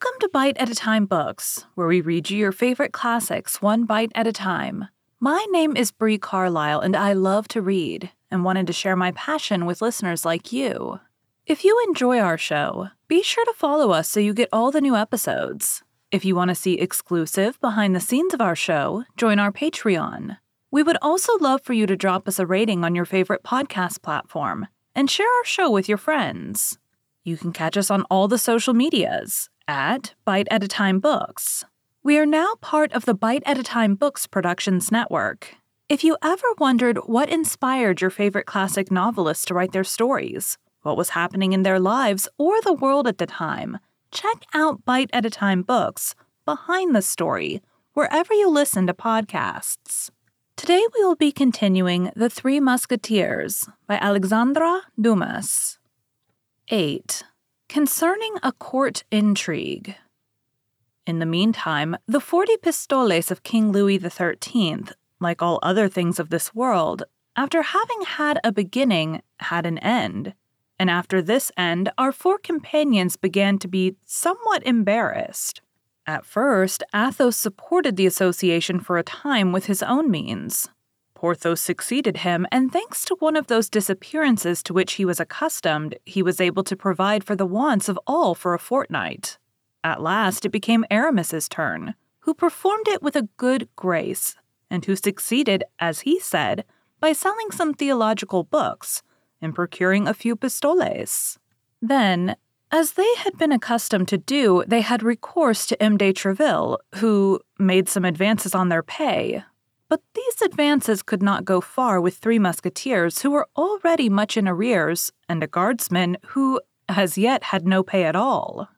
Welcome to Bite at a Time Books, where we read you your favorite classics one bite at a time. My name is Bree Carlisle, and I love to read and wanted to share my passion with listeners like you. If you enjoy our show, be sure to follow us so you get all the new episodes. If you want to see exclusive behind the scenes of our show, join our Patreon. We would also love for you to drop us a rating on your favorite podcast platform and share our show with your friends. You can catch us on all the social medias at Bite at a Time Books. We are now part of the Bite at a Time Books Productions Network. If you ever wondered what inspired your favorite classic novelists to write their stories, what was happening in their lives or the world at the time, check out Bite at a Time Books Behind the Story wherever you listen to podcasts. Today we will be continuing The Three Musketeers by Alexandre Dumas. 8. Concerning a court intrigue. In the meantime, the 40 pistoles of King Louis XIII, like all other things of this world, after having had a beginning, had an end. And after this end, our four companions began to be somewhat embarrassed. At first, Athos supported the association for a time with his own means. Porthos succeeded him, and thanks to one of those disappearances to which he was accustomed, he was able to provide for the wants of all for a fortnight. At last, it became Aramis's turn, who performed it with a good grace, and who succeeded, as he said, by selling some theological books and procuring a few pistoles. Then, as they had been accustomed to do, they had recourse to M. de Treville, who made some advances on their pay, but these advances could not go far with three musketeers who were already much in arrears, and a guardsman who, as yet, had no pay at all.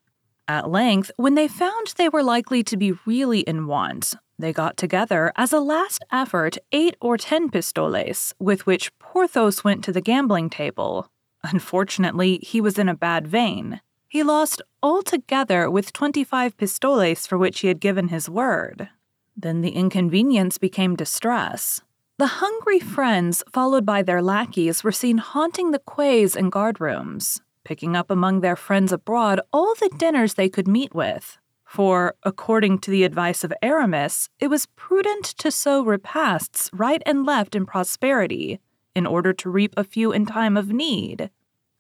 At length, when they found they were likely to be really in want, they got together, as a last effort, eight or ten pistoles, with which Porthos went to the gambling table. Unfortunately, he was in a bad vein. He lost altogether with twenty five pistoles for which he had given his word. Then the inconvenience became distress. The hungry friends, followed by their lackeys, were seen haunting the quays and guardrooms, picking up among their friends abroad all the dinners they could meet with. For, according to the advice of Aramis, it was prudent to sow repasts right and left in prosperity, in order to reap a few in time of need.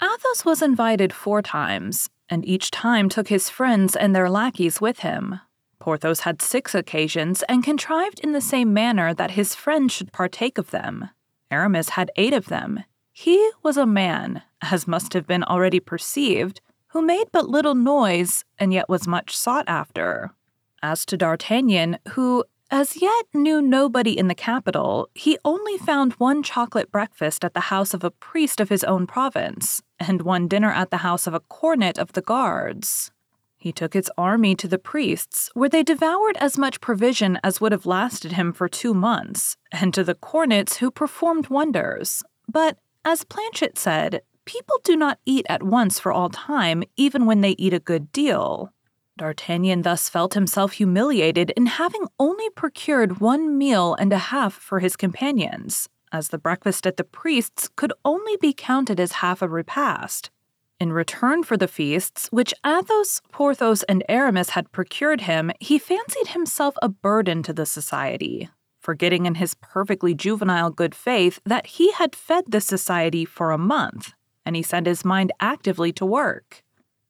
Athos was invited four times, and each time took his friends and their lackeys with him. Porthos had six occasions and contrived in the same manner that his friends should partake of them. Aramis had eight of them. He was a man, as must have been already perceived, who made but little noise and yet was much sought after. As to D'Artagnan, who as yet knew nobody in the capital, he only found one chocolate breakfast at the house of a priest of his own province, and one dinner at the house of a cornet of the guards. He took his army to the priests, where they devoured as much provision as would have lasted him for two months, and to the cornets, who performed wonders. But, as Planchet said, people do not eat at once for all time, even when they eat a good deal. D'Artagnan thus felt himself humiliated in having only procured one meal and a half for his companions, as the breakfast at the priest's could only be counted as half a repast, in return for the feasts, which Athos, Porthos, and Aramis had procured him, he fancied himself a burden to the society, forgetting in his perfectly juvenile good faith that he had fed the society for a month, and he set his mind actively to work.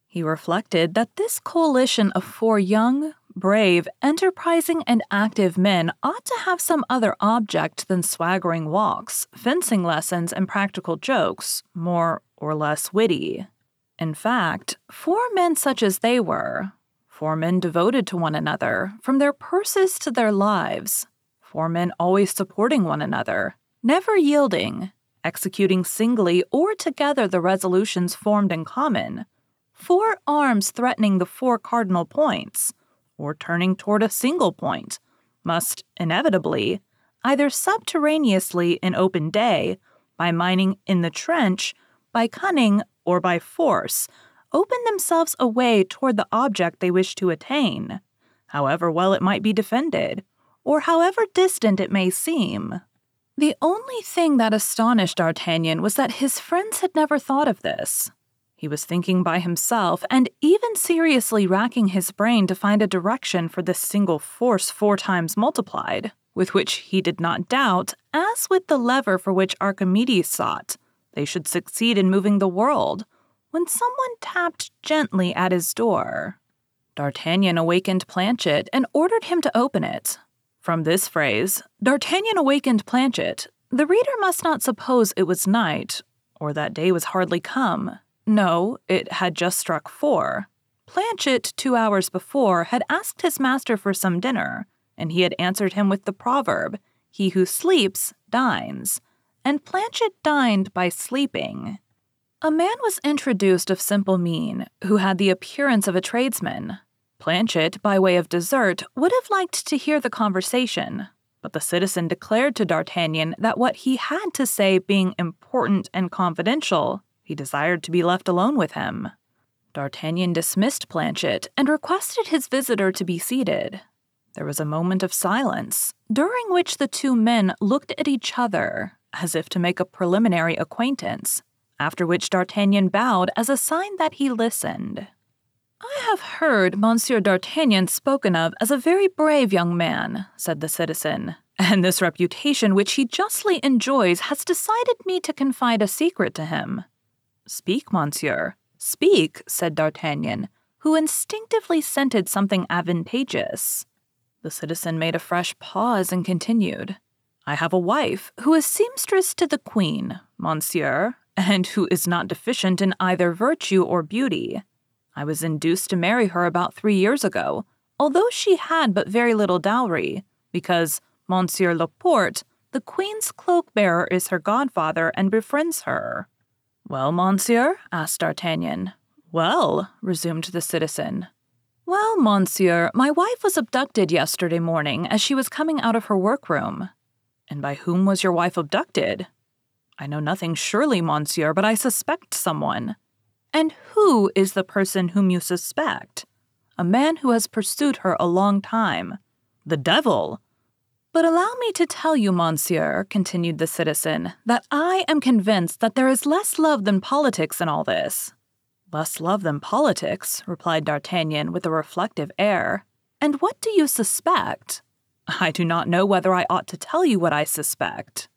He reflected that this coalition of four young, brave, enterprising, and active men ought to have some other object than swaggering walks, fencing lessons, and practical jokes, more or less witty. In fact, four men such as they were, four men devoted to one another, from their purses to their lives, four men always supporting one another, never yielding, executing singly or together the resolutions formed in common, four arms threatening the four cardinal points, or turning toward a single point, must inevitably, either subterraneously in open day, by mining in the trench, by cunning or by force, open themselves a way toward the object they wish to attain, however well it might be defended, or however distant it may seem. The only thing that astonished D'Artagnan was that his friends had never thought of this. He was thinking by himself and even seriously racking his brain to find a direction for this single force four times multiplied, with which he did not doubt, as with the lever for which Archimedes sought, they should succeed in moving the world, when someone tapped gently at his door. D'Artagnan awakened Planchet and ordered him to open it. From this phrase, D'Artagnan awakened Planchet, the reader must not suppose it was night, or that day was hardly come. No, it had just struck four. Planchet, two hours before, had asked his master for some dinner, and he had answered him with the proverb, He who sleeps dines, and Planchet dined by sleeping. A man was introduced of simple mien, who had the appearance of a tradesman. Planchet, by way of dessert, would have liked to hear the conversation, but the citizen declared to D'Artagnan that what he had to say being important and confidential, he desired to be left alone with him. D'Artagnan dismissed Planchet and requested his visitor to be seated. There was a moment of silence, during which the two men looked at each other, as if to make a preliminary acquaintance, after which D'Artagnan bowed as a sign that he listened. I have heard Monsieur d'Artagnan spoken of as a very brave young man, said the citizen, and this reputation which he justly enjoys has decided me to confide a secret to him. Speak, monsieur. Speak, said D'Artagnan, who instinctively scented something advantageous. The citizen made a fresh pause and continued. I have a wife who is seamstress to the queen, monsieur, and who is not deficient in either virtue or beauty. I was induced to marry her about three years ago, although she had but very little dowry, because Monsieur Laporte, the queen's cloak bearer, is her godfather and befriends her. Well, monsieur? asked D'Artagnan. Well, resumed the citizen. Well, monsieur, my wife was abducted yesterday morning as she was coming out of her workroom. And by whom was your wife abducted? I know nothing surely, monsieur, but I suspect someone. And who is the person whom you suspect? A man who has pursued her a long time. The devil! But allow me to tell you, monsieur, continued the citizen, that I am convinced that there is less love than politics in all this. Less love than politics, replied D'Artagnan with a reflective air. And what do you suspect? I do not know whether I ought to tell you what I suspect.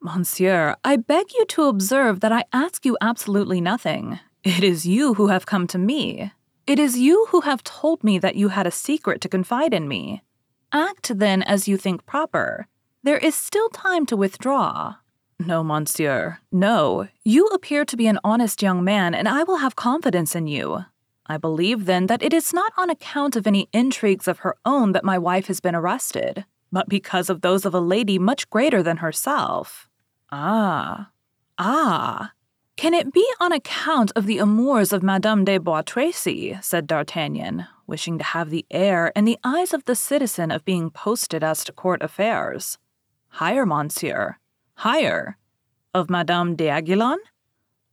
Monsieur, I beg you to observe that I ask you absolutely nothing. It is you who have come to me. It is you who have told me that you had a secret to confide in me. Act then as you think proper. There is still time to withdraw. No, monsieur, no. You appear to be an honest young man, and I will have confidence in you. I believe then that it is not on account of any intrigues of her own that my wife has been arrested, but because of those of a lady much greater than herself. Ah, ah. Can it be on account of the amours of Madame de Bois Tracy? said D'Artagnan, wishing to have the air and the eyes of the citizen of being posted as to court affairs. Higher, monsieur. Higher. Of Madame d'Aiguillon?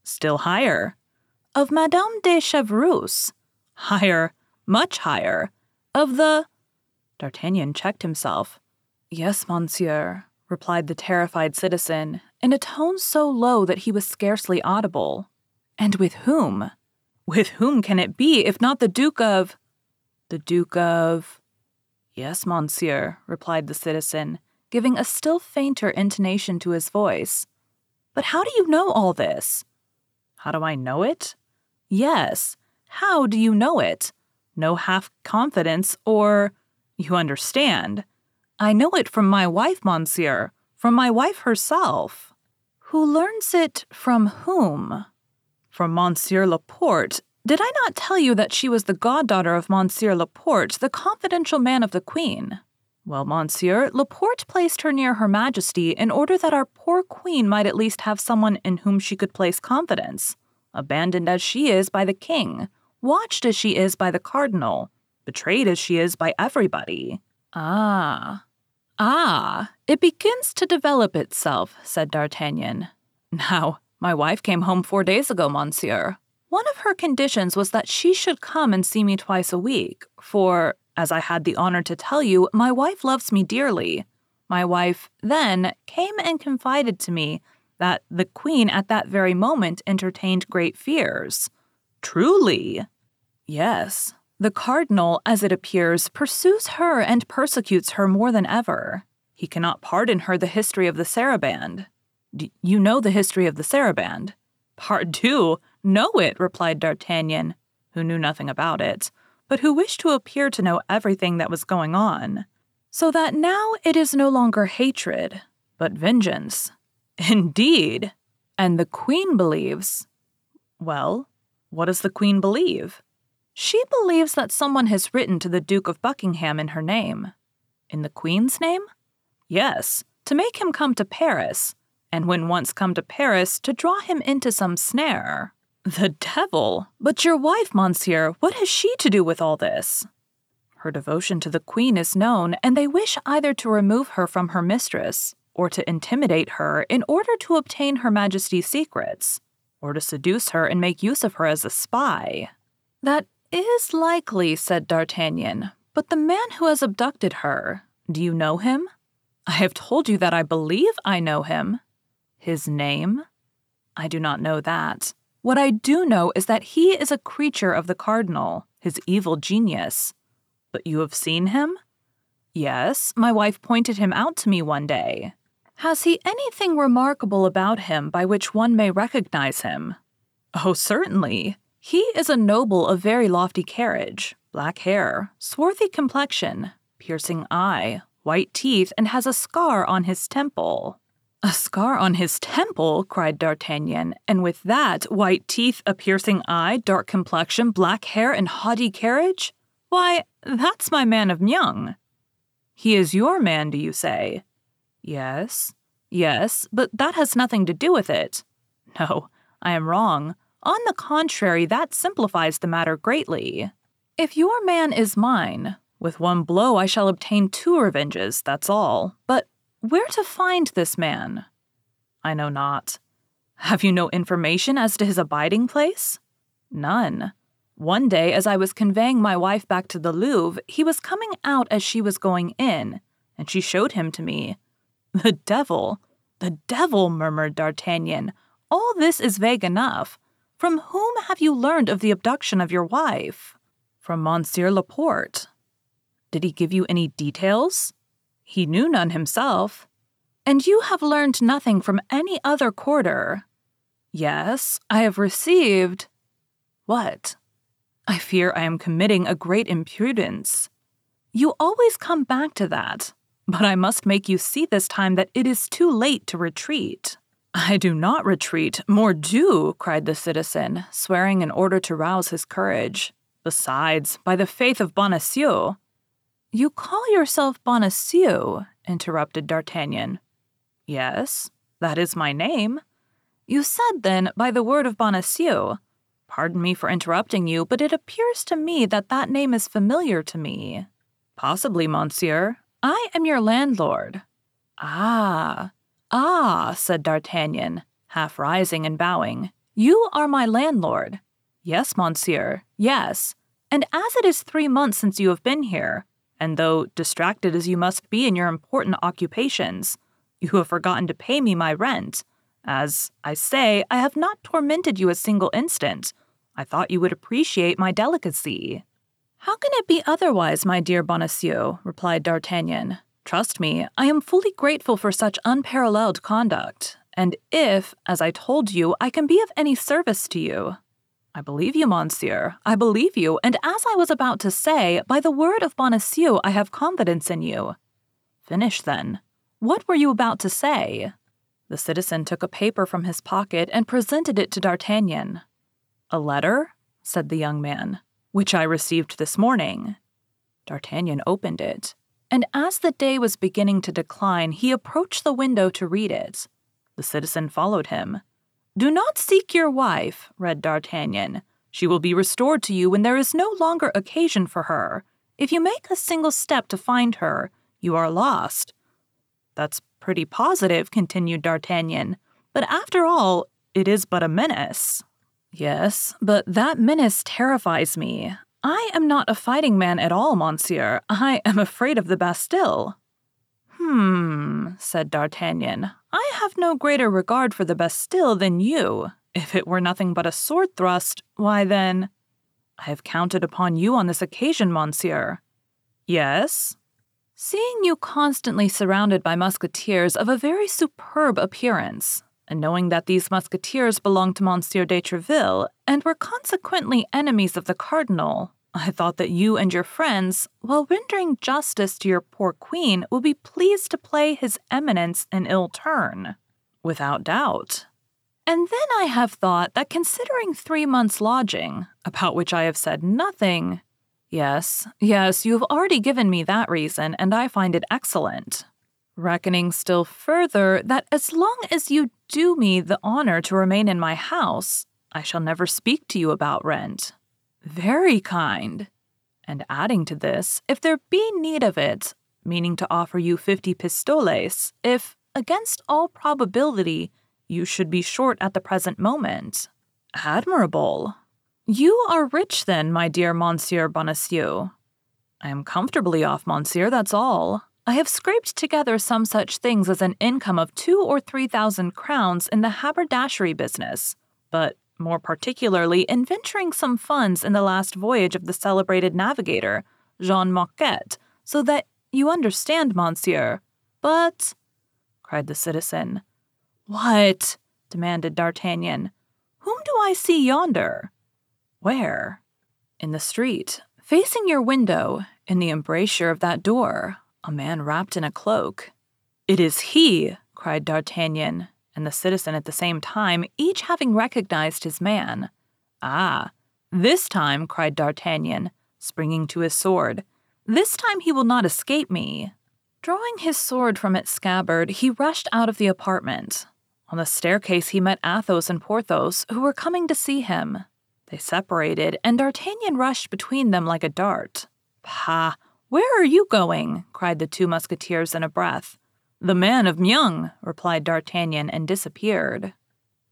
Still higher. Of Madame de Chevreuse? Higher, much higher. Of the. D'Artagnan checked himself. Yes, monsieur, replied the terrified citizen, in a tone so low that he was scarcely audible. And with whom? With whom can it be, if not the Duke of. The Duke of. Yes, monsieur, replied the citizen, giving a still fainter intonation to his voice. But how do you know all this? How do I know it? Yes, how do you know it? No half confidence, or. You understand. I know it from my wife, monsieur, from my wife herself. Who learns it from whom? From Monsieur Laporte, did I not tell you that she was the goddaughter of Monsieur Laporte, the confidential man of the Queen? Well, Monsieur, Laporte placed her near Her Majesty in order that our poor Queen might at least have someone in whom she could place confidence, abandoned as she is by the King, watched as she is by the Cardinal, betrayed as she is by everybody. Ah. Ah, it begins to develop itself, said D'Artagnan. Now, my wife came home four days ago, monsieur. One of her conditions was that she should come and see me twice a week, for, as I had the honor to tell you, my wife loves me dearly. My wife then came and confided to me that the queen at that very moment entertained great fears. Truly? Yes. The cardinal, as it appears, pursues her and persecutes her more than ever. He cannot pardon her the history of the Saraband. D- you know the history of the Saraband? Pardieu, know it, replied D'Artagnan, who knew nothing about it, but who wished to appear to know everything that was going on. So that now it is no longer hatred, but vengeance. Indeed. And the Queen believes. Well, what does the Queen believe? She believes that someone has written to the Duke of Buckingham in her name. In the Queen's name? Yes, to make him come to Paris, and when once come to Paris, to draw him into some snare. The devil! But your wife, monsieur, what has she to do with all this? Her devotion to the Queen is known, and they wish either to remove her from her mistress, or to intimidate her in order to obtain Her Majesty's secrets, or to seduce her and make use of her as a spy. That is likely, said D'Artagnan, but the man who has abducted her, do you know him? I have told you that I believe I know him. His name? I do not know that. What I do know is that he is a creature of the cardinal, his evil genius. But you have seen him? Yes, my wife pointed him out to me one day. Has he anything remarkable about him by which one may recognize him? Oh, certainly. He is a noble of very lofty carriage, black hair, swarthy complexion, piercing eye, white teeth, and has a scar on his temple. A scar on his temple, cried D'Artagnan, and with that, white teeth, a piercing eye, dark complexion, black hair, and haughty carriage? Why, that's my man of Meung. He is your man, do you say? Yes, yes, but that has nothing to do with it. No, I am wrong. On the contrary, that simplifies the matter greatly. If your man is mine, with one blow I shall obtain two revenges, that's all. But where to find this man? I know not. Have you no information as to his abiding place? None. One day, as I was conveying my wife back to the Louvre, he was coming out as she was going in, and she showed him to me. The devil! The devil! murmured D'Artagnan. All this is vague enough. From whom have you learned of the abduction of your wife? From Monsieur Laporte. Did he give you any details? He knew none himself. And you have learned nothing from any other quarter. Yes, I have received. What? I fear I am committing a great imprudence. You always come back to that, but I must make you see this time that it is too late to retreat. I do not retreat, mordieu, cried the citizen, swearing in order to rouse his courage. Besides, by the faith of Bonacieux, you call yourself Bonacieux, interrupted D'Artagnan. Yes, that is my name. You said, then, by the word of Bonacieux. Pardon me for interrupting you, but it appears to me that that name is familiar to me. Possibly, monsieur. I am your landlord. Ah, ah, said D'Artagnan, half rising and bowing. You are my landlord. Yes, monsieur, yes. And as it is three months since you have been here, and though distracted as you must be in your important occupations, you have forgotten to pay me my rent. As I say, I have not tormented you a single instant. I thought you would appreciate my delicacy. How can it be otherwise, my dear Bonacieux? replied D'Artagnan. Trust me, I am fully grateful for such unparalleled conduct, and if, as I told you, I can be of any service to you, I believe you, monsieur. I believe you, and as I was about to say, by the word of Bonacieux, I have confidence in you. Finish then. What were you about to say? The citizen took a paper from his pocket and presented it to D'Artagnan. A letter? said the young man, which I received this morning. D'Artagnan opened it, and as the day was beginning to decline, he approached the window to read it. The citizen followed him. Do not seek your wife, read D'Artagnan. She will be restored to you when there is no longer occasion for her. If you make a single step to find her, you are lost. That's pretty positive, continued D'Artagnan. But after all, it is but a menace. Yes, but that menace terrifies me. I am not a fighting man at all, monsieur. I am afraid of the Bastille. Hmm, said D'Artagnan. I have no greater regard for the Bastille than you. If it were nothing but a sword thrust, why then. I have counted upon you on this occasion, monsieur. Yes? Seeing you constantly surrounded by musketeers of a very superb appearance, and knowing that these musketeers belonged to Monsieur de Treville and were consequently enemies of the cardinal, I thought that you and your friends, while rendering justice to your poor queen, would be pleased to play his eminence an ill turn. Without doubt. And then I have thought that considering three months' lodging, about which I have said nothing, yes, yes, you have already given me that reason, and I find it excellent. Reckoning still further that as long as you do me the honor to remain in my house, I shall never speak to you about rent. Very kind. And adding to this, if there be need of it, meaning to offer you fifty pistoles, if, against all probability, you should be short at the present moment. Admirable. You are rich, then, my dear Monsieur Bonacieux. I am comfortably off, Monsieur, that's all. I have scraped together some such things as an income of two or three thousand crowns in the haberdashery business, but more particularly in venturing some funds in the last voyage of the celebrated navigator, Jean Mocquet, so that you understand, monsieur. But, cried the citizen. What? demanded D'Artagnan. Whom do I see yonder? Where? In the street, facing your window, in the embrasure of that door, a man wrapped in a cloak. It is he, cried D'Artagnan, and the citizen at the same time, each having recognized his man. Ah, this time, cried D'Artagnan, springing to his sword. This time he will not escape me. Drawing his sword from its scabbard, he rushed out of the apartment. On the staircase, he met Athos and Porthos, who were coming to see him. They separated, and D'Artagnan rushed between them like a dart. Pah! Where are you going? cried the two musketeers in a breath. The man of Meung, replied D'Artagnan, and disappeared.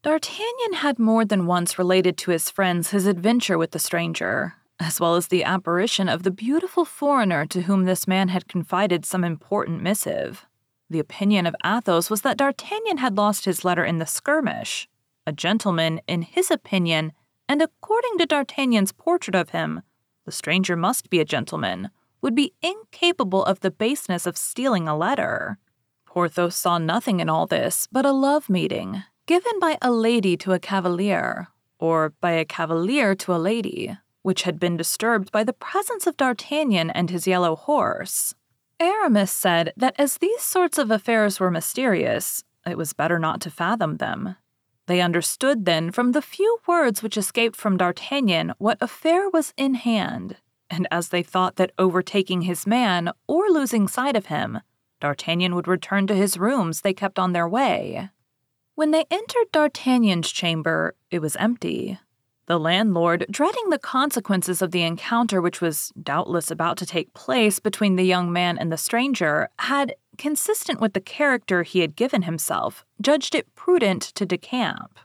D'Artagnan had more than once related to his friends his adventure with the stranger, as well as the apparition of the beautiful foreigner to whom this man had confided some important missive. The opinion of Athos was that D'Artagnan had lost his letter in the skirmish. A gentleman, in his opinion, and according to D'Artagnan's portrait of him, the stranger must be a gentleman, would be incapable of the baseness of stealing a letter. Porthos saw nothing in all this but a love meeting, given by a lady to a cavalier, or by a cavalier to a lady, which had been disturbed by the presence of D'Artagnan and his yellow horse. Aramis said that as these sorts of affairs were mysterious, it was better not to fathom them. They understood then from the few words which escaped from D'Artagnan what affair was in hand, and as they thought that overtaking his man or losing sight of him D'Artagnan would return to his rooms, they kept on their way. When they entered D'Artagnan's chamber, it was empty. The landlord, dreading the consequences of the encounter which was doubtless about to take place between the young man and the stranger, had, consistent with the character he had given himself, judged it prudent to decamp.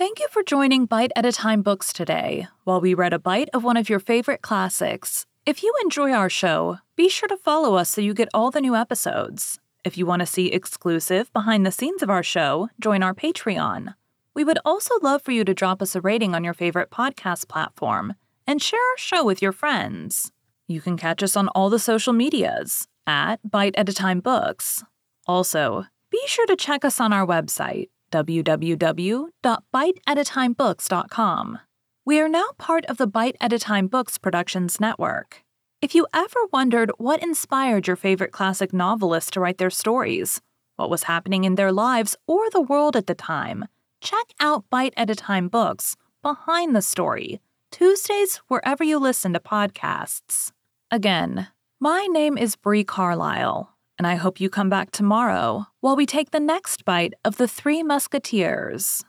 Thank you for joining Bite at a Time Books today, while we read a bite of one of your favorite classics, if you enjoy our show, be sure to follow us so you get all the new episodes. If you want to see exclusive behind the scenes of our show, join our Patreon. We would also love for you to drop us a rating on your favorite podcast platform and share our show with your friends. You can catch us on all the social medias at Bite at a Time Books. Also, be sure to check us on our website, www.biteatatimebooks.com. We are now part of the Bite at a Time Books Productions Network. If you ever wondered what inspired your favorite classic novelists to write their stories, what was happening in their lives or the world at the time, check out Bite at a Time Books Behind the Story, Tuesdays wherever you listen to podcasts. Again, my name is Bree Carlile, and I hope you come back tomorrow while we take the next bite of the Three Musketeers.